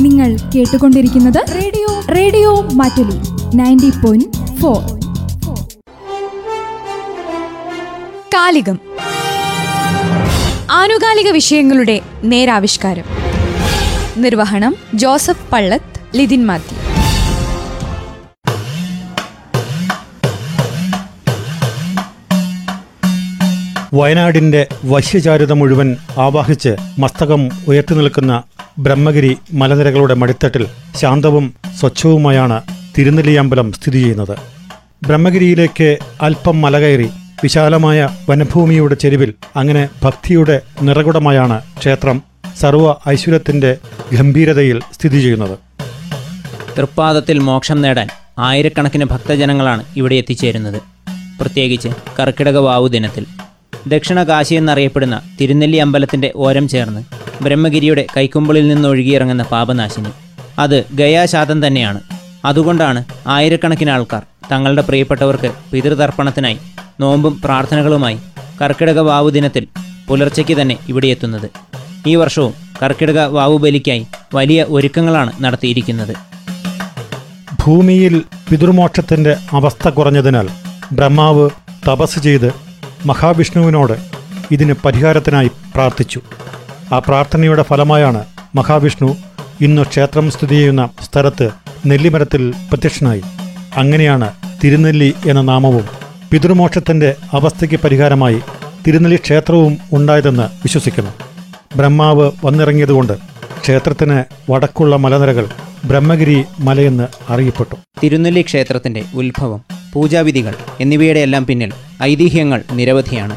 നിങ്ങൾ കേട്ടുകൊണ്ടിരിക്കുന്നത് radio radio Mattoli ninety point four. കാലികം. ആനുകാലിക വിഷയങ്ങളുടെ നേരാവിഷ്കാരം. നിർവഹണം ജോസഫ് പള്ളത്ത് ലിതിൻ മാത്യു. വയനാടിന്റെ വശ്യചാരുത മുഴുവൻ ആവാഹിച്ച് മസ്തകം ഉയർത്തി നിൽക്കുന്ന ബ്രഹ്മഗിരി മലനിരകളുടെ മടിത്തട്ടിൽ ശാന്തവും സ്വച്ഛവുമായാണ് തിരുനെല്ലിയമ്പലം സ്ഥിതി ചെയ്യുന്നത്. ബ്രഹ്മഗിരിയിലേക്ക് അല്പം മലകയറി വിശാലമായ വനഭൂമിയുടെ ചെരുവിൽ അങ്ങനെ ഭക്തിയുടെ നിറകുടമായാണ് ക്ഷേത്രം സർവ ഐശ്വര്യത്തിന്റെ ഗംഭീരതയിൽ സ്ഥിതി ചെയ്യുന്നത്. തൃപ്പാദത്തിൽ മോക്ഷം നേടാൻ ആയിരക്കണക്കിന് ഭക്തജനങ്ങളാണ് ഇവിടെ എത്തിച്ചേരുന്നത്. പ്രത്യേകിച്ച് കർക്കിടക വാവു ദിനത്തിൽ ദക്ഷിണ കാശി എന്നറിയപ്പെടുന്ന തിരുനെല്ലി അമ്പലത്തിന്റെ ഓരം ചേർന്ന് ബ്രഹ്മഗിരിയുടെ കൈക്കുമ്പിളിൽ നിന്ന് ഒഴുകിയിറങ്ങുന്ന പാപനാശിനി. അത് ഗയാശാതം തന്നെയാണ്. അതുകൊണ്ടാണ് ആയിരക്കണക്കിന് ആൾക്കാർ തങ്ങളുടെ പ്രിയപ്പെട്ടവർക്ക് പിതൃതർപ്പണത്തിനായി നോമ്പും പ്രാർത്ഥനകളുമായി കർക്കിടക വാവു ദിനത്തിൽ പുലർച്ചയ്ക്ക് തന്നെ ഇവിടെ എത്തുന്നത്. ഈ വർഷവും കർക്കിടക വാവു ബലിക്കായി വലിയ ഒരുക്കങ്ങളാണ് നടത്തിയിരിക്കുന്നത്. ഭൂമിയിൽ പിതൃമോക്ഷത്തിന്റെ അവസ്ഥ കുറഞ്ഞതിനാൽ ബ്രഹ്മാവ് തപസ് ചെയ്ത് മഹാവിഷ്ണുവിനോട് ഇതിന് പരിഹാരത്തിനായി പ്രാർത്ഥിച്ചു. ആ പ്രാർത്ഥനയുടെ ഫലമായാണ് മഹാവിഷ്ണു ഇന്ന് ക്ഷേത്രം സ്ഥിതി ചെയ്യുന്ന സ്ഥലത്ത് നെല്ലിമരത്തിൽ പ്രത്യക്ഷനായി. അങ്ങനെയാണ് തിരുനെല്ലി എന്ന നാമവും പിതൃമോക്ഷത്തിന്റെ അവസ്ഥയ്ക്ക് പരിഹാരമായി തിരുനെല്ലി ക്ഷേത്രവും ഉണ്ടായതെന്ന് വിശ്വസിക്കുന്നു. ബ്രഹ്മാവ് വന്നിറങ്ങിയതുകൊണ്ട് ക്ഷേത്രത്തിന് വടക്കുള്ള മലനിരകൾ ബ്രഹ്മഗിരി മലയെന്ന് അറിയപ്പെട്ടു. തിരുനെല്ലി ക്ഷേത്രത്തിന്റെ ഉത്ഭവം പൂജാവിധികൾ എന്നിവയുടെ എല്ലാം പിന്നിൽ ഐതിഹ്യങ്ങൾ നിരവധിയാണ്.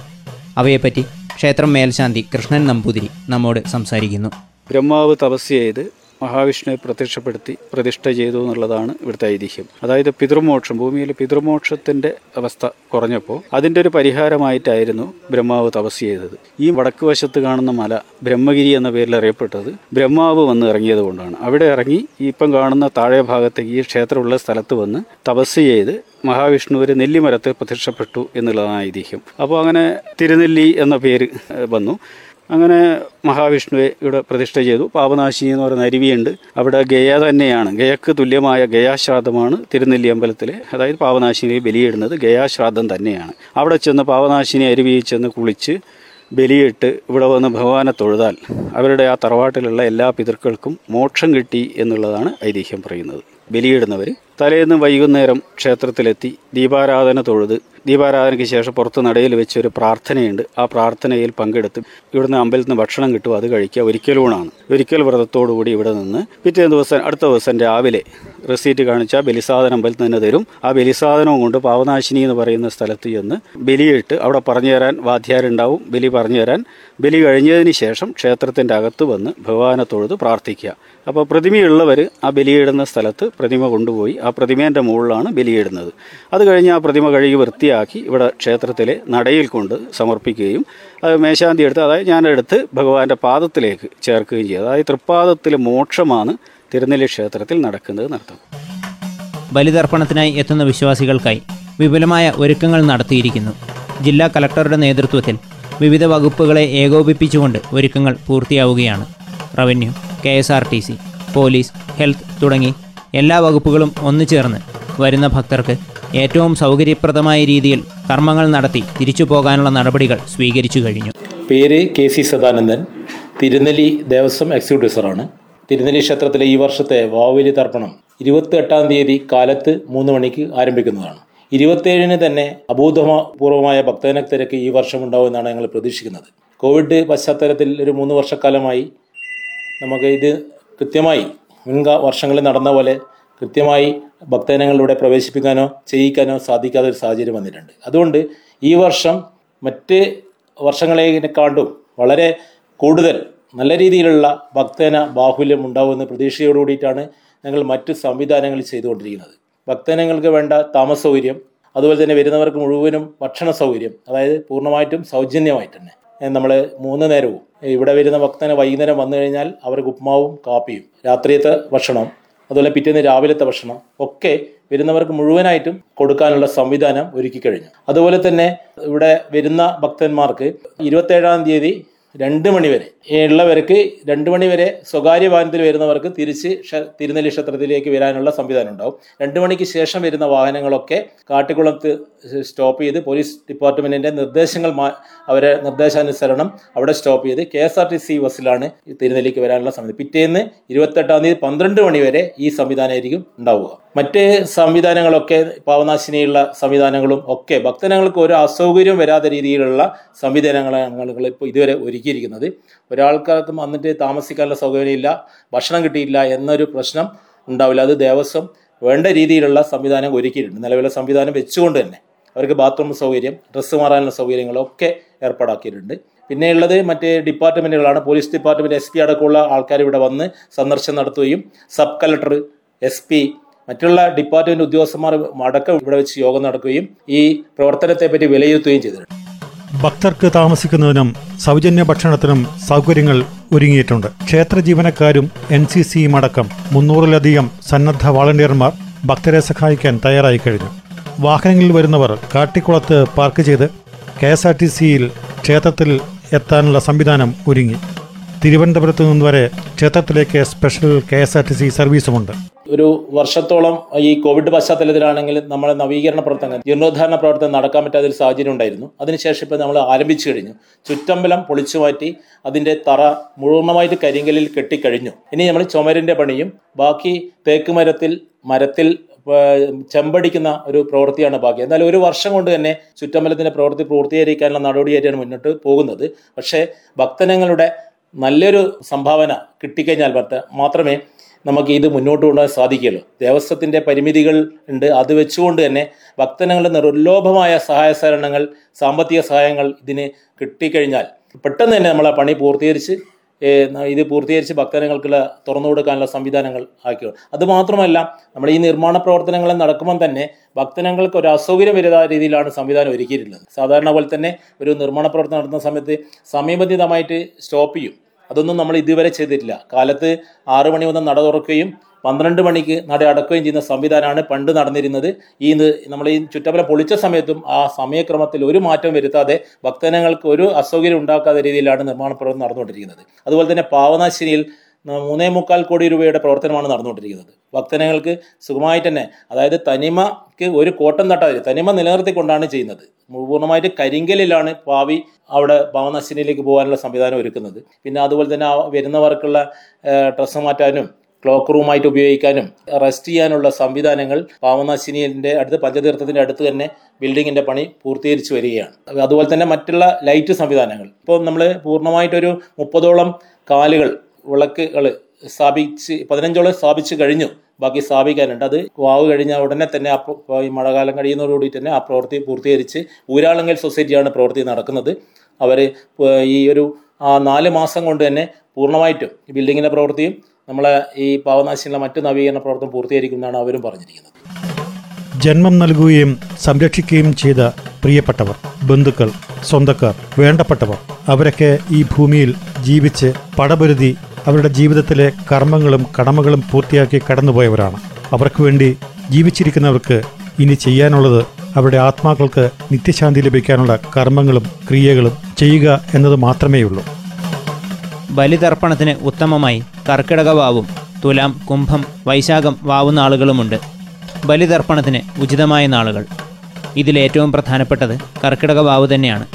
അവയെപ്പറ്റി ക്ഷേത്രം മേൽശാന്തി കൃഷ്ണൻ നമ്പൂതിരി നമ്മോട് സംസാരിക്കുന്നു. ബ്രഹ്മാവ് തപസ് ചെയ്ത് മഹാവിഷ്ണുവെ പ്രത്യക്ഷപ്പെടുത്തി പ്രതിഷ്ഠ ചെയ്തു എന്നുള്ളതാണ് ഇവിടുത്തെ ഐതിഹ്യം. അതായത് പിതൃമോക്ഷം ഭൂമിയിൽ പിതൃമോക്ഷത്തിന്റെ അവസ്ഥ കുറഞ്ഞപ്പോൾ അതിന്റെ ഒരു പരിഹാരമായിട്ടായിരുന്നു ബ്രഹ്മാവ് തപസ് ചെയ്തത്. ഈ വടക്ക് വശത്ത് കാണുന്ന മല ബ്രഹ്മഗിരി എന്ന പേരിൽ അറിയപ്പെട്ടത് ബ്രഹ്മാവ് വന്ന് ഇറങ്ങിയത് കൊണ്ടാണ്. അവിടെ ഇറങ്ങി ഇപ്പം കാണുന്ന താഴെ ഭാഗത്തേക്ക് ഈ ക്ഷേത്രമുള്ള സ്ഥലത്ത് വന്ന് തപസ് ചെയ്ത് മഹാവിഷ്ണു ഒരു നെല്ലിമരത്ത് പ്രത്യക്ഷപ്പെട്ടു എന്നുള്ളതാണ് ഐതിഹ്യം. അപ്പോൾ അങ്ങനെ തിരുനെല്ലി എന്ന പേര് വന്നു. അങ്ങനെ മഹാവിഷ്ണുവെ ഇവിടെ പ്രതിഷ്ഠ ചെയ്തു. പാപനാശിനി എന്ന് പറയുന്ന അരുവിയുണ്ട്. അവിടെ ഗയ തന്നെയാണ്. ഗയക്ക് തുല്യമായ ഗയാശ്രാദ്ധമാണ് തിരുനെല്ലി അമ്പലത്തിലെ. അതായത് പാപനാശിനിയെ ബലിയിടുന്നത് ഗയാശ്രാദ്ധം തന്നെയാണ്. അവിടെ ചെന്ന് പാപനാശിനി അരുവിയിൽ ചെന്ന് കുളിച്ച് ബലിയിട്ട് ഇവിടെ വന്ന് ഭഗവാനെ തൊഴുതാൽ അവരുടെ ആ തറവാട്ടിലുള്ള എല്ലാ പിതൃക്കൾക്കും മോക്ഷം കിട്ടി എന്നുള്ളതാണ് ഐതിഹ്യം പറയുന്നത്. ബലിയിടുന്നവർ തലേന്ന് വൈകുന്നേരം ക്ഷേത്രത്തിലെത്തി ദീപാരാധന തൊഴുത്. ദീപാരാധനയ്ക്ക് ശേഷം പുറത്ത് നടയിൽ വെച്ച് ഒരു പ്രാർത്ഥനയുണ്ട്. ആ പ്രാർത്ഥനയിൽ പങ്കെടുത്ത് ഇവിടുന്ന് അമ്പലത്തിൽ നിന്ന് ഭക്ഷണം കിട്ടും. അത് കഴിക്കുക. ഒരിക്കലൂണാണ് ഒരിക്കൽ വ്രതത്തോടുകൂടി ഇവിടെ നിന്ന് പിറ്റേ ദിവസം അടുത്ത ദിവസം രാവിലെ റെസീറ്റ് കാണിച്ചാൽ ബലിസാധനം അമ്പലത്തിൽ തന്നെ തരും. ആ ബലിസാധനവും കൊണ്ട് പാവനാശിനി എന്ന് പറയുന്ന സ്ഥലത്ത് ചെന്ന് ബലിയിട്ട് അവിടെ പറഞ്ഞു തരാൻ വാദ്യാരുണ്ടാവും. ബലി പറഞ്ഞു തരാൻ. ബലി കഴിഞ്ഞതിന് ശേഷം ക്ഷേത്രത്തിന്റെ അകത്ത് വന്ന് ഭഗവാനെ തൊഴുത് പ്രാർത്ഥിക്കുക. അപ്പോൾ പ്രതിമയുള്ളവർ ആ ബലിയിടുന്ന സ്ഥലത്ത് പ്രതിമ കൊണ്ടുപോയി പ്രതിമേന്റെ മുകളിലാണ് ബലിയിടുന്നത്. അത് കഴിഞ്ഞ് ആ പ്രതിമ കഴുകി വൃത്തിയാക്കി ഇവിടെ ക്ഷേത്രത്തിലെ നടയിൽ കൊണ്ട് സമർപ്പിക്കുകയും അത് മേശാന്തി എടുത്ത് അതായത് ഞാനെടുത്ത് ഭഗവാന്റെ പാദത്തിലേക്ക് ചേർക്കുകയും ചെയ്യും അതായത് തൃപ്പാദത്തിൽ മോക്ഷമാണ് തിരുനെല്ലി ക്ഷേത്രത്തിൽ നടക്കുന്നത് നടത്തും ബലിതർപ്പണത്തിനായി എത്തുന്ന വിശ്വാസികൾക്കായി വിപുലമായ ഒരുക്കങ്ങൾ നടത്തിയിരിക്കുന്നു. ജില്ലാ കലക്ടറുടെ നേതൃത്വത്തിൽ വിവിധ വകുപ്പുകളെ ഏകോപിപ്പിച്ചുകൊണ്ട് ഒരുക്കങ്ങൾ പൂർത്തിയാവുകയാണ്. റവന്യൂ കെ പോലീസ് ഹെൽത്ത് തുടങ്ങി എല്ലാ വകുപ്പുകളും ഒന്നുചേർന്ന് വരുന്ന ഭക്തർക്ക് ഏറ്റവും സൗകര്യപ്രദമായ രീതിയിൽ കർമ്മങ്ങൾ നടത്തി തിരിച്ചു പോകാനുള്ള നടപടികൾ സ്വീകരിച്ചു കഴിഞ്ഞു. പേര് കെ സി സദാനന്ദൻ. തിരുനെല്ലി ദേവസ്വം എക്സിക്യൂട്ടീവറാണ് തിരുനെല്ലി ക്ഷേത്രത്തിലെ ഈ വർഷത്തെ വാവലി തർപ്പണം ഇരുപത്തി എട്ടാം തീയതി കാലത്ത് മൂന്ന് മണിക്ക് ആരംഭിക്കുന്നതാണ്. ഇരുപത്തേഴിന് തന്നെ അഭൂതപൂർവമായ ഭക്തജനത്തിരക്ക് ഈ വർഷം ഉണ്ടാവുമെന്നാണ് ഞങ്ങൾ പ്രതീക്ഷിക്കുന്നത്. കോവിഡ് പശ്ചാത്തലത്തിൽ ഒരു മൂന്ന് വർഷക്കാലമായി നമുക്ക് ഇത് കൃത്യമായി മുൻക വർഷങ്ങളിൽ നടന്ന പോലെ കൃത്യമായി ഭക്തജനങ്ങളിലൂടെ പ്രവേശിപ്പിക്കാനോ ചെയ്യിക്കാനോ സാധിക്കാത്ത ഒരു സാഹചര്യം വന്നിട്ടുണ്ട്. അതുകൊണ്ട് ഈ വർഷം മറ്റ് വർഷങ്ങളെക്കാണ്ടും വളരെ കൂടുതൽ നല്ല രീതിയിലുള്ള ഭക്തജന ബാഹുല്യം ഉണ്ടാവുമെന്ന് പ്രതീക്ഷയോടുകൂടിയിട്ടാണ് ഞങ്ങൾ മറ്റ് സംവിധാനങ്ങൾ ചെയ്തുകൊണ്ടിരിക്കുന്നത്. ഭക്തജനങ്ങൾക്ക് വേണ്ട താമസ സൗകര്യം അതുപോലെ തന്നെ വരുന്നവർക്ക് മുഴുവനും ഭക്ഷണ സൗകര്യം അതായത് പൂർണമായിട്ടും സൗജന്യമായിട്ട് തന്നെ. നമ്മൾ മൂന്ന് നേരവും. ഇവിടെ വരുന്ന ഭക്തന് വൈകുന്നേരം വന്നു കഴിഞ്ഞാൽ അവർക്ക് ഉപ്മാവും കാപ്പിയും രാത്രിയത്തെ ഭക്ഷണം അതുപോലെ പിറ്റേന്ന് രാവിലത്തെ ഭക്ഷണം ഒക്കെ വരുന്നവർക്ക് മുഴുവനായിട്ടും കൊടുക്കാനുള്ള സംവിധാനം ഒരുക്കി കഴിഞ്ഞു. അതുപോലെ തന്നെ ഇവിടെ വരുന്ന ഭക്തന്മാർക്ക് ഇരുപത്തേഴാം തീയതി രണ്ട് മണി വരെ ഉള്ളവർക്ക് രണ്ട് മണി വരെ സ്വകാര്യ വാഹനത്തിൽ വരുന്നവർക്ക് തിരിച്ച് തിരുനെല്ലി ക്ഷേത്രത്തിലേക്ക് വരാനുള്ള സംവിധാനം ഉണ്ടാവും. രണ്ട് മണിക്ക് ശേഷം വരുന്ന വാഹനങ്ങളൊക്കെ കാട്ടിക്കുളത്ത് സ്റ്റോപ്പ് ചെയ്ത് പോലീസ് ഡിപ്പാർട്ട്മെന്റിന്റെ നിർദ്ദേശങ്ങൾ അവരെ നിർദ്ദേശാനുസരണം അവിടെ സ്റ്റോപ്പ് ചെയ്ത് K S R T C ബസ്സിലാണ് തിരുനെല്ലിക്ക് വരാനുള്ള സംവിധാനം. പിറ്റേന്ന് ഇരുപത്തെട്ടാം തീയതി പന്ത്രണ്ട് മണി വരെ ഈ സംവിധാനമായിരിക്കും ഉണ്ടാവുക. മറ്റ് സംവിധാനങ്ങളൊക്കെ പാവനാശിനിയുള്ള സംവിധാനങ്ങളും ഒക്കെ ഭക്തജനങ്ങൾക്ക് ഒരു അസൗകര്യം വരാത്ത രീതിയിലുള്ള സംവിധാനങ്ങളാണ് ഇപ്പോൾ ഇതുവരെ ഒരുക്കിയിരിക്കുന്നത്. ഒരാൾക്കാർക്ക് വന്നിട്ട് താമസിക്കാനുള്ള സൗകര്യമില്ല ഭക്ഷണം കിട്ടിയില്ല എന്നൊരു പ്രശ്നം ഉണ്ടാവില്ല. അത് ദേവസ്വം വേണ്ട രീതിയിലുള്ള സംവിധാനം ഒരുക്കിയിട്ടുണ്ട്. നിലവിലെ സംവിധാനം വെച്ചുകൊണ്ട് തന്നെ അവർക്ക് ബാത്റൂം സൗകര്യം ഡ്രസ്സ് മാറാനുള്ള സൗകര്യങ്ങളൊക്കെ ഏർപ്പാടാക്കിയിട്ടുണ്ട്. പിന്നെയുള്ളത് മറ്റ് ഡിപ്പാർട്ട്മെന്റുകളാണ് പോലീസ് ഡിപ്പാർട്ട്മെന്റ് എസ് പി അടക്കമുള്ള ആൾക്കാർ ഇവിടെ വന്ന് സന്ദർശനം നടത്തുകയും സബ് കലക്ടർ എസ് പി മറ്റുള്ള ഡിപ്പാർട്ട്മെന്റ് ഉദ്യോഗസ്ഥന്മാർ അടക്കം ഇവിടെ വെച്ച് യോഗം നടക്കുകയും ഈ പ്രവർത്തനത്തെ പറ്റി വിലയിരുത്തുകയും ചെയ്തിട്ടുണ്ട്. ഭക്തർക്ക് താമസിക്കുന്നതിനും സൗജന്യ ഭക്ഷണത്തിനും സൗകര്യങ്ങൾ ഒരുങ്ങിയിട്ടുണ്ട്. ക്ഷേത്ര ജീവനക്കാരും എൻ സി സിയും അടക്കം മുന്നൂറിലധികം സന്നദ്ധ വാളണ്ടിയർമാർ ഭക്തരെ സഹായിക്കാൻ തയ്യാറായി കഴിഞ്ഞു. വാഹനങ്ങളിൽ വരുന്നവർ കാട്ടിക്കുളത്ത് പാർക്ക് ചെയ്ത് കെ എസ് ആർ ടി സിയിൽ ക്ഷേത്രത്തിൽ എത്താനുള്ള സംവിധാനം ഒരുങ്ങി. തിരുവനന്തപുരത്ത് നിന്ന് വരെ ക്ഷേത്രത്തിലേക്ക് special K S R T C സർവീസുമുണ്ട്. ഒരു വർഷത്തോളം ഈ കോവിഡ് പശ്ചാത്തലത്തിലാണെങ്കിൽ നമ്മളെ നവീകരണ പ്രവർത്തനങ്ങൾ ജീർണോദ്ധാരണ പ്രവർത്തനം നടക്കാൻ പറ്റാത്ത ഒരു സാഹചര്യം ഉണ്ടായിരുന്നു. അതിനുശേഷം ഇപ്പോൾ നമ്മൾ ആരംഭിച്ചു കഴിഞ്ഞു. ചുറ്റമ്പലം പൊളിച്ചു മാറ്റി അതിന്റെ തറ മുഴുവനായിട്ട് കരിങ്കലിൽ കെട്ടിക്കഴിഞ്ഞു. ഇനി നമ്മൾ ചുമരിന്റെ പണിയും ബാക്കി തേക്ക് മരത്തിൽ മരത്തിൽ ചെമ്പടിക്കുന്ന ഒരു പ്രവൃത്തിയാണ് ബാക്കി. എന്നാലും ഒരു വർഷം കൊണ്ട് തന്നെ ചുറ്റമ്പലത്തിന്റെ പ്രവൃത്തി പൂർത്തീകരിക്കാനുള്ള നടപടിയായിട്ടാണ് മുന്നോട്ട് പോകുന്നത്. പക്ഷേ ഭക്തജനങ്ങളുടെ നല്ലൊരു സംഭാവന കിട്ടിക്കഴിഞ്ഞാൽ മാത്രമേ നമുക്ക് ഇത് മുന്നോട്ട് കൊണ്ടുപോകാൻ സാധിക്കുള്ളൂ ദേവസ്വത്തിന്റെ പരിമിതികൾ ഉണ്ട്. അത് വെച്ചുകൊണ്ട് തന്നെ ഭക്തനങ്ങളുടെ നിർലോഭമായ സഹായ സഹകരണങ്ങൾ സാമ്പത്തിക സഹായങ്ങൾ ഇതിന് കിട്ടിക്കഴിഞ്ഞാൽ പെട്ടെന്ന് തന്നെ നമ്മൾ ആ പണി പൂർത്തീകരിച്ച് ഇത് പൂർത്തീകരിച്ച് ഭക്തജനങ്ങൾക്കുള്ള തുറന്നു കൊടുക്കാനുള്ള സംവിധാനങ്ങൾ ആക്കി അതുമാത്രമല്ല നമ്മൾ ഈ നിർമ്മാണ പ്രവർത്തനങ്ങൾ നടക്കുമ്പോൾ തന്നെ ഭക്തനങ്ങൾക്ക് ഒരു അസൗകര്യം വരുന്ന രീതിയിലാണ് സംവിധാനം ഒരുക്കിയിട്ടുള്ളത്. സാധാരണ പോലെ തന്നെ ഒരു നിർമ്മാണ പ്രവർത്തനം നടത്തുന്ന സമയത്ത് സമയബന്ധിതമായിട്ട് സ്റ്റോപ്പ് ചെയ്യും. അതൊന്നും നമ്മൾ ഇതുവരെ ചെയ്തിട്ടില്ല. കാലത്ത് ആറു മണി മുതൽ നട തുറക്കുകയും പന്ത്രണ്ട് മണിക്ക് നട അടക്കുകയും ചെയ്യുന്ന സംവിധാനമാണ് പണ്ട് നടന്നിരുന്നത്. ഈ നമ്മൾ ഈ ചുറ്റമ്പലം പൊളിച്ച സമയത്തും ആ സമയക്രമത്തിൽ ഒരു മാറ്റം വരുത്താതെ ഭക്തജനങ്ങൾക്ക് ഒരു അസൗകര്യം ഉണ്ടാക്കാത്ത രീതിയിലാണ് നിർമ്മാണ പ്രവർത്തനം നടന്നുകൊണ്ടിരിക്കുന്നത്. അതുപോലെ തന്നെ പാവനാശിനിയിൽ മൂന്നേ മുക്കാൽ കോടി രൂപയുടെ പ്രവർത്തനമാണ് നടന്നുകൊണ്ടിരിക്കുന്നത്. ഭക്തജനങ്ങൾക്ക് സുഖമായിട്ട് തന്നെ അതായത് തനിമയ്ക്ക് ഒരു കോട്ടം തട്ടാതെ തനിമ നിലനിർത്തിക്കൊണ്ടാണ് ചെയ്യുന്നത്. പൂർണമായിട്ട് കരിങ്കലിലാണ് പാവി അവിടെ ഭവനശിനിയിലേക്ക് പോകാനുള്ള സംവിധാനം ഒരുക്കുന്നത്. പിന്നെ അതുപോലെ തന്നെ വരുന്നവർക്കുള്ള ഡ്രസ്സ് മാറ്റാനും ക്ലോക്ക് റൂമായിട്ട് ഉപയോഗിക്കാനും റെസ്റ്റ് ചെയ്യാനുള്ള സംവിധാനങ്ങൾ പാവനാശിനിയുടെ അടുത്ത് പഞ്ചതീർത്ഥത്തിന്റെ അടുത്ത് തന്നെ ബിൽഡിങ്ങിന്റെ പണി പൂർത്തീകരിച്ചു വരികയാണ്. അതുപോലെ തന്നെ മറ്റുള്ള ലൈറ്റ് സംവിധാനങ്ങൾ. ഇപ്പോൾ നമ്മൾ പൂർണമായിട്ടൊരു മുപ്പതോളം കാലുകൾ വിളക്കുകൾ സ്ഥാപിച്ച് പതിനഞ്ചോളം സ്ഥാപിച്ചു കഴിഞ്ഞു. ബാക്കി സ്ഥാപിക്കാനുണ്ട്. അത് വാവ് കഴിഞ്ഞ ഉടനെ തന്നെ ഈ മഴക്കാലം കഴിയുന്നതോടുകൂടി തന്നെ ആ പ്രവൃത്തി പൂർത്തീകരിച്ച് ഊരാളങ്ങൽ സൊസൈറ്റിയാണ് പ്രവൃത്തി നടക്കുന്നത്. അവർ ഈ ഒരു ആ നാല് മാസം കൊണ്ട് തന്നെ പൂർണമായിട്ടും ഈ ബിൽഡിങ്ങിന്റെ പ്രവൃത്തിയും നമ്മളെ ഈ പാവനാശിനുള്ള മറ്റു നവീകരണ പ്രവർത്തനം പൂർത്തീകരിക്കുന്നതാണ് അവരും പറഞ്ഞിരിക്കുന്നത്. ജന്മം നൽകുകയും സംരക്ഷിക്കുകയും ചെയ്ത പ്രിയപ്പെട്ടവർ ബന്ധുക്കൾ സ്വന്തക്കാർ വേണ്ടപ്പെട്ടവർ അവരൊക്കെ ഈ ഭൂമിയിൽ ജീവിച്ച് പടപൊരുതി അവരുടെ ജീവിതത്തിലെ കർമ്മങ്ങളും കടമകളും പൂർത്തിയാക്കി കടന്നുപോയവരാണ്. അവർക്ക് വേണ്ടി ജീവിച്ചിരിക്കുന്നവർക്ക് ഇനി ചെയ്യാനുള്ളത് അവരുടെ ആത്മാക്കൾക്ക് നിത്യശാന്തി ലഭിക്കാനുള്ള കർമ്മങ്ങളും ക്രിയകളും ചെയ്യുക എന്നത് മാത്രമേയുള്ളൂ. ബലിതർപ്പണത്തിന് ഉത്തമമായി കർക്കിടക വാവും തുലാം കുംഭം വൈശാഖം വാവുന്ന ആളുകളുമുണ്ട്. ബലിതർപ്പണത്തിന് ഉചിതമായ നാളുകൾ. ഇതിലേറ്റവും പ്രധാനപ്പെട്ടത് കർക്കിടക വാവ് തന്നെയാണ്.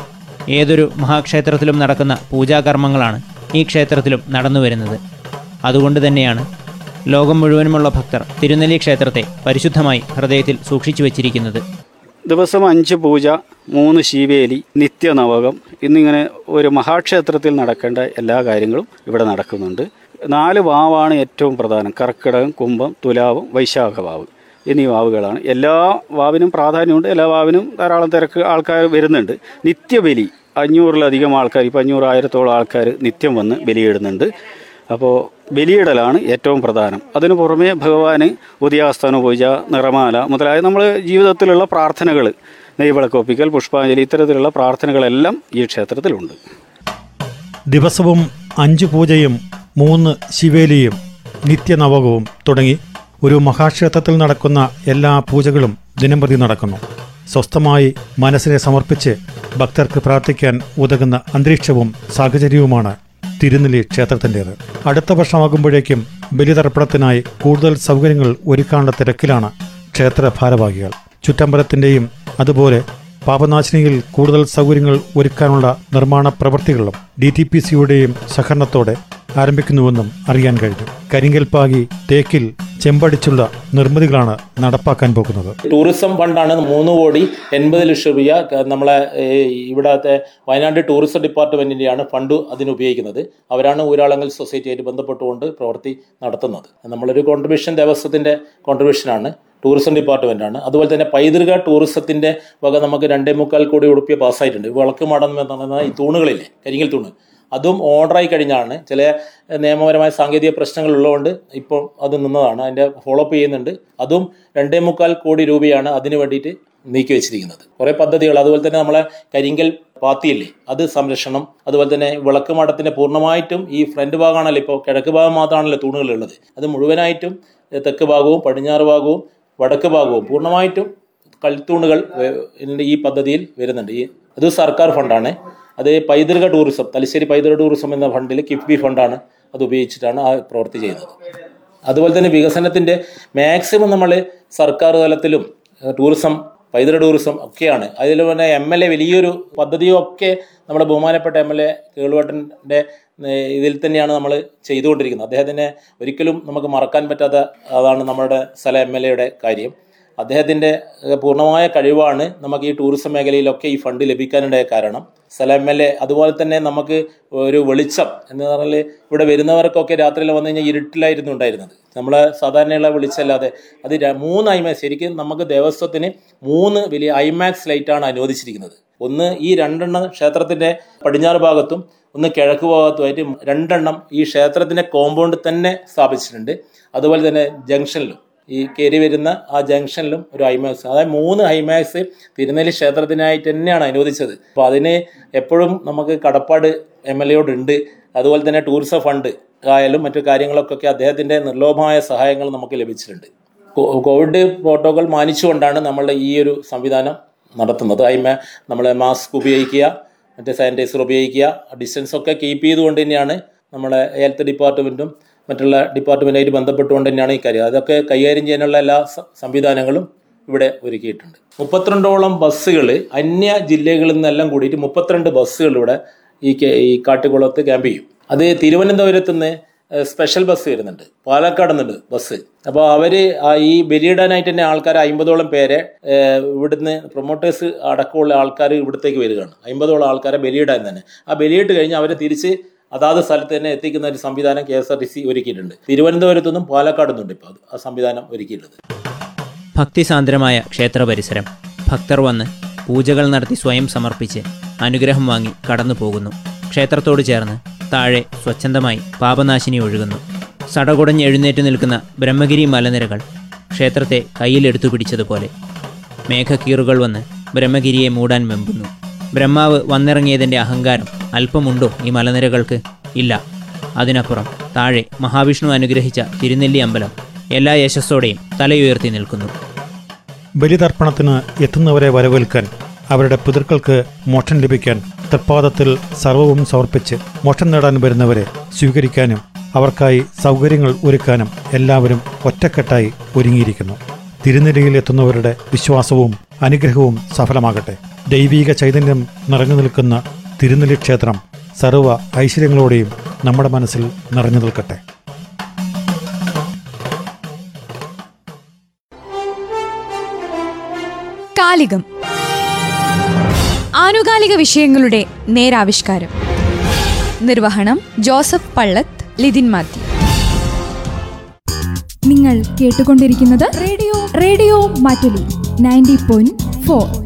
ഏതൊരു മഹാക്ഷേത്രത്തിലും നടക്കുന്ന പൂജാകർമ്മങ്ങളാണ് ഈ ക്ഷേത്രത്തിലും നടന്നുവരുന്നത് അതുകൊണ്ട് തന്നെയാണ് ലോകം മുഴുവനുമുള്ള ഭക്തർ തിരുനെല്ലി ക്ഷേത്രത്തെ പരിശുദ്ധമായി ഹൃദയത്തിൽ സൂക്ഷിച്ചു വച്ചിരിക്കുന്നത്. ദിവസം അഞ്ച് പൂജ മൂന്ന് ശീവേലി നിത്യനവകം എന്നിങ്ങനെ ഒരു മഹാക്ഷേത്രത്തിൽ നടക്കേണ്ട എല്ലാ കാര്യങ്ങളും ഇവിടെ നടക്കുന്നുണ്ട്. നാല് വാവാണ് ഏറ്റവും പ്രധാനം. കർക്കിടകം കുംഭം തുലാവും വൈശാഖ വാവ് എന്നീ വാവുകളാണ്. എല്ലാ വാവിനും പ്രാധാന്യമുണ്ട്. എല്ലാ വാവിനും ധാരാളം തിരക്ക് ആൾക്കാർ വരുന്നുണ്ട്. നിത്യബലി അഞ്ഞൂറിലധികം ആൾക്കാർ ഇപ്പോൾ അഞ്ഞൂറ് ആയിരത്തോളം ആൾക്കാർ നിത്യം വന്ന് ബലിയിടുന്നുണ്ട്. അപ്പോൾ ബലിയിടലാണ് ഏറ്റവും പ്രധാനം. അതിനു പുറമെ ഭഗവാന് ഉദയാസ്ഥാന പൂജ നിറമാല മുതലായ നമ്മൾ ജീവിതത്തിലുള്ള പ്രാർത്ഥനകൾ നെയ്വിളക്കൊപ്പിക്കൽ പുഷ്പാഞ്ജലി ഇത്തരത്തിലുള്ള പ്രാർത്ഥനകളെല്ലാം ഈ ക്ഷേത്രത്തിലുണ്ട്. ദിവസവും അഞ്ച് പൂജയും മൂന്ന് ശിവേലിയും നിത്യനവകവും തുടങ്ങി ഒരു മഹാക്ഷേത്രത്തിൽ നടക്കുന്ന എല്ലാ പൂജകളും ദിനംപ്രതി നടക്കുന്നു. സ്വസ്ഥമായി മനസ്സിനെ സമർപ്പിച്ച് ഭക്തർക്ക് പ്രാർത്ഥിക്കാൻ ഉതകുന്ന അന്തരീക്ഷവും സാഹചര്യവുമാണ് തിരുനെല്ലി ക്ഷേത്രത്തിന്റേത്. അടുത്ത വർഷമാകുമ്പോഴേക്കും ബലിതർപ്പണത്തിനായി കൂടുതൽ സൗകര്യങ്ങൾ ഒരുക്കാനുള്ള തിരക്കിലാണ് ക്ഷേത്ര ഭാരവാഹികൾ. ചുറ്റമ്പലത്തിന്റെയും അതുപോലെ പാപനാശിനിയിൽ കൂടുതൽ സൗകര്യങ്ങൾ ഒരുക്കാനുള്ള നിർമ്മാണ പ്രവൃത്തികളും ഡി ടി പി സിയുടെയും സഹകരണത്തോടെ ആരംഭിക്കുന്നുവെന്നും അറിയാൻ കഴിഞ്ഞു. കരിങ്കൽപ്പാകി തേക്കിൽ ചെമ്പടിച്ചുള്ള നിർമ്മിതികളാണ് നടപ്പാക്കാൻ പോകുന്നത്. ടൂറിസം ഫണ്ടാണ് മൂന്ന് കോടി എൺപത് ലക്ഷം രൂപ നമ്മളെ ഇവിടത്തെ വയനാട് ടൂറിസം ഡിപ്പാർട്ട്മെന്റിന്റെയാണ് ഫണ്ട് അതിന് ഉപയോഗിക്കുന്നത് അവരാണ് ഊരാളങ്ങൾ സൊസൈറ്റിയായിട്ട് ബന്ധപ്പെട്ടുകൊണ്ട് പ്രവൃത്തി നടത്തുന്നത്. നമ്മളൊരു കോൺട്രിബ്യൂഷൻ ദേവസ്വത്തിന്റെ കോൺട്രിബ്യൂഷനാണ് ടൂറിസം ഡിപ്പാർട്ട്മെന്റാണ് അതുപോലെ തന്നെ പൈതൃക ടൂറിസത്തിന്റെ വക നമുക്ക് രണ്ടേ മുക്കാൽ കോടി ഉടുപ്പിയ പാസ്സായിട്ടുണ്ട്. വിളക്ക് മടം എന്ന് പറഞ്ഞാൽ ഈ തൂണുകളില്ലേ കരിങ്കൽ തൂണ്. അതും ഓർഡറായി കഴിഞ്ഞാണ്. ചില നിയമപരമായ സാങ്കേതിക പ്രശ്നങ്ങൾ ഉള്ളതുകൊണ്ട് ഇപ്പോൾ അത് നിന്നതാണ്. അതിന്റെ ഫോളോ അപ്പ് ചെയ്യുന്നുണ്ട്. അതും രണ്ടേ മുക്കാൽ കോടി രൂപയാണ് അതിന് വേണ്ടിയിട്ട് നീക്കി വെച്ചിരിക്കുന്നത്. കുറേ പദ്ധതികൾ. അതുപോലെ തന്നെ നമ്മളെ കരിങ്കൽ പാത്തിയില്ലേ? അത് സംരക്ഷണം. അതുപോലെ തന്നെ വിളക്ക് മഠത്തിന്റെ പൂർണമായിട്ടും ഈ ഫ്രണ്ട് ഭാഗമാണല്ലോ ഇപ്പോൾ കിഴക്ക് ഭാഗം മാത്രമാണല്ലോ തൂണുകളുള്ളത് അത് മുഴുവനായിട്ടും തെക്ക് ഭാഗവും പടിഞ്ഞാറ് ഭാഗവും വടക്ക് ഭാഗവും പൂർണമായിട്ടും കൽത്തൂണുകൾ ഈ പദ്ധതിയിൽ വരുന്നുണ്ട്. ഈ അത് സർക്കാർ ഫണ്ടാണ് അത് പൈതൃക ടൂറിസം തലശ്ശേരി പൈതൃക ടൂറിസം എന്ന ഫണ്ടിൽ കിഫ്ബി ഫണ്ടാണ് അത് ഉപയോഗിച്ചിട്ടാണ് ആ പ്രവൃത്തി ചെയ്യുന്നത്. അതുപോലെ തന്നെ വികസനത്തിന്റെ മാക്സിമം നമ്മൾ സർക്കാർ തലത്തിലും ടൂറിസം പൈതൃക ടൂറിസം ഒക്കെയാണ്. അതിൽ പിന്നെ എം എൽ എ വലിയൊരു പദ്ധതിയൊക്കെ നമ്മുടെ ബഹുമാനപ്പെട്ട എം എൽ എ കേളുവട്ടന്റെ ഇതിൽ തന്നെയാണ് നമ്മൾ ചെയ്തുകൊണ്ടിരിക്കുന്നത്. അദ്ദേഹത്തിനെ ഒരിക്കലും നമുക്ക് മറക്കാൻ പറ്റാത്ത അതാണ് നമ്മുടെ സ്ഥല എം എൽ എയുടെ കാര്യം. അദ്ദേഹത്തിന്റെ പൂർണമായ കഴിവാണ് നമുക്ക് ഈ ടൂറിസം മേഖലയിലൊക്കെ ഈ ഫണ്ട് ലഭിക്കാനുണ്ടായ കാരണം. സ്ഥല എം എൽ എ അതുപോലെ തന്നെ നമുക്ക് ഒരു വെളിച്ചം എന്ന് പറഞ്ഞാൽ ഇവിടെ വരുന്നവർക്കൊക്കെ രാത്രിയിൽ വന്നു കഴിഞ്ഞാൽ ഇരുട്ടിലായിരുന്നു ഉണ്ടായിരുന്നത്. നമ്മളെ സാധാരണയുള്ള വെളിച്ചമല്ലാതെ അത് മൂന്നായ്മ ശരിക്കും നമുക്ക് ദേവസ്വത്തിന് മൂന്ന് വലിയ ഐമാക്സ് ലൈറ്റാണ് അനുവദിച്ചിരിക്കുന്നത്. ഒന്ന് ഈ രണ്ടെണ്ണം ക്ഷേത്രത്തിന്റെ പടിഞ്ഞാറ് ഭാഗത്തും ഒന്ന് കിഴക്ക് ഭാഗത്തുമായിട്ട് രണ്ടെണ്ണം ഈ ക്ഷേത്രത്തിന്റെ കോമ്പൗണ്ട് തന്നെ സ്ഥാപിച്ചിട്ടുണ്ട്. അതുപോലെ തന്നെ ജംഗ്ഷനിലും. ഈ കയറി വരുന്ന ആ ജംഗ്ഷനിലും ഒരു ഹൈമാക്സ് അതായത് മൂന്ന് ഹൈമാക്സ് തിരുനെല്ലി ക്ഷേത്രത്തിനായിട്ട് തന്നെയാണ് അനുവദിച്ചത്. അപ്പോൾ അതിന് എപ്പോഴും നമുക്ക് കടപ്പാട് എം എൽ എയോടുണ്ട്. അതുപോലെ തന്നെ ടൂറിസം ഫണ്ട് ആയാലും മറ്റു കാര്യങ്ങളൊക്കെ അദ്ദേഹത്തിന്റെ നിർലോഭമായ സഹായങ്ങൾ നമുക്ക് ലഭിച്ചിട്ടുണ്ട്. കോവിഡ് പ്രോട്ടോകോൾ മാനിച്ചുകൊണ്ടാണ് നമ്മളുടെ ഈ ഒരു സംവിധാനം നടത്തുന്നത്. അതിമ നമ്മൾ മാസ്ക് ഉപയോഗിക്കുക മറ്റേ സാനിറ്റൈസർ ഉപയോഗിക്കുക ഡിസ്റ്റൻസ് ഒക്കെ കീപ്പ് ചെയ്തുകൊണ്ട് തന്നെയാണ് നമ്മുടെ ഹെൽത്ത് ഡിപ്പാർട്ട്മെന്റും മറ്റുള്ള ഡിപ്പാർട്ട്മെന്റായിട്ട് ബന്ധപ്പെട്ടുകൊണ്ട് തന്നെയാണ് ഈ കാര്യം. അതൊക്കെ കൈകാര്യം ചെയ്യാനുള്ള എല്ലാ സംവിധാനങ്ങളും ഇവിടെ ഒരുക്കിയിട്ടുണ്ട്. മുപ്പത്തിരണ്ടോളം ബസ്സുകൾ അന്യ ജില്ലകളിൽ നിന്നെല്ലാം കൂടിയിട്ട് മുപ്പത്തിരണ്ട് ബസ്സുകൾ ഇവിടെ ഈ ഈ കാട്ടുകുളത്ത് ക്യാമ്പ് ചെയ്യും. അത് തിരുവനന്തപുരത്ത് നിന്ന് സ്പെഷ്യൽ ബസ് വരുന്നുണ്ട്. പാലക്കാട് നിന്നുണ്ട് ബസ് അപ്പോൾ അവർ ഈ ബലിയിടാനായിട്ട് തന്നെ ആൾക്കാർ അമ്പതോളം പേരെ ഇവിടുന്ന് പ്രൊമോട്ടേഴ്സ് അടക്കമുള്ള ആൾക്കാർ ഇവിടത്തേക്ക് വരികയാണ്. അമ്പതോളം ആൾക്കാരെ ബലിയിടാൻ തന്നെ. ആ ബലിയിട്ട് കഴിഞ്ഞ് അവരെ തിരിച്ച് അതാത് സ്ഥലത്ത് തന്നെ എത്തിക്കുന്ന ഒരു സംവിധാനം K S R T C ഒരുക്കിയിട്ടുണ്ട്. തിരുവനന്തപുരത്തു നിന്നും പാലക്കാട് നിന്നുണ്ട് ഇപ്പോൾ അത് ആ സംവിധാനം ഒരുക്കിയിട്ടുള്ളത്. ഭക്തിസാന്ദ്രമായ ക്ഷേത്ര പരിസരം. ഭക്തർ വന്ന് പൂജകൾ നടത്തി സ്വയം സമർപ്പിച്ച് അനുഗ്രഹം വാങ്ങി കടന്നു പോകുന്നു. ക്ഷേത്രത്തോട് ചേർന്ന് താഴെ സ്വച്ഛന്തമായി പാപനാശിനി ഒഴുകുന്നു. സടകുടഞ്ഞ് എഴുന്നേറ്റ് നിൽക്കുന്ന ബ്രഹ്മഗിരി മലനിരകൾ ക്ഷേത്രത്തെ കയ്യിലെടുത്തു പിടിച്ചതുപോലെ മേഘക്കീറുകൾ വന്ന് ബ്രഹ്മഗിരിയെ മൂടാൻ വെമ്പുന്നു. ബ്രഹ്മാവ് വന്നിറങ്ങിയതിന്റെ അഹങ്കാരം അല്പമുണ്ടോ ഈ മലനിരകൾക്ക്? ഇല്ല. അതിനപ്പുറം താഴെ മഹാവിഷ്ണു അനുഗ്രഹിച്ച തിരുനെല്ലി അമ്പലം എല്ലാ യശസ്സോടെയും തലയുയർത്തി നിൽക്കുന്നു. ബലിതർപ്പണത്തിന് എത്തുന്നവരെ വരവേൽക്കാൻ അവരുടെ പിതൃക്കൾക്ക് മോക്ഷം ലഭിക്കാൻ തൃപ്പാദത്തിൽ സർവവും സമർപ്പിച്ച് മോക്ഷം നേടാൻ വരുന്നവരെ സ്വീകരിക്കാനും അവർക്കായി സൗകര്യങ്ങൾ ഒരുക്കാനും എല്ലാവരും ഒറ്റക്കെട്ടായി ഒരുങ്ങിയിരിക്കുന്നു. തിരുനെല്ലിയിൽ എത്തുന്നവരുടെ വിശ്വാസവും അനുഗ്രഹവും സഫലമാകട്ടെ. ദൈവീക ചൈതന്യം നിറഞ്ഞു നിൽക്കുന്ന തിരുനെല്ലി ക്ഷേത്രം സർവ ഐശ്വര്യങ്ങളോടെയും നമ്മുടെ മനസ്സിൽ നിറഞ്ഞു നിൽക്കട്ടെ. കാലികം. ആനുകാലിക വിഷയങ്ങളുടെ നേരാവിഷ്കാരം. നിർവഹണം ജോസഫ് പള്ളത്ത് ലിതിൻ മാത്യു. നിങ്ങൾ കേട്ടുകൊണ്ടിരിക്കുന്നത് radio. Radio Mattoli ninety point four.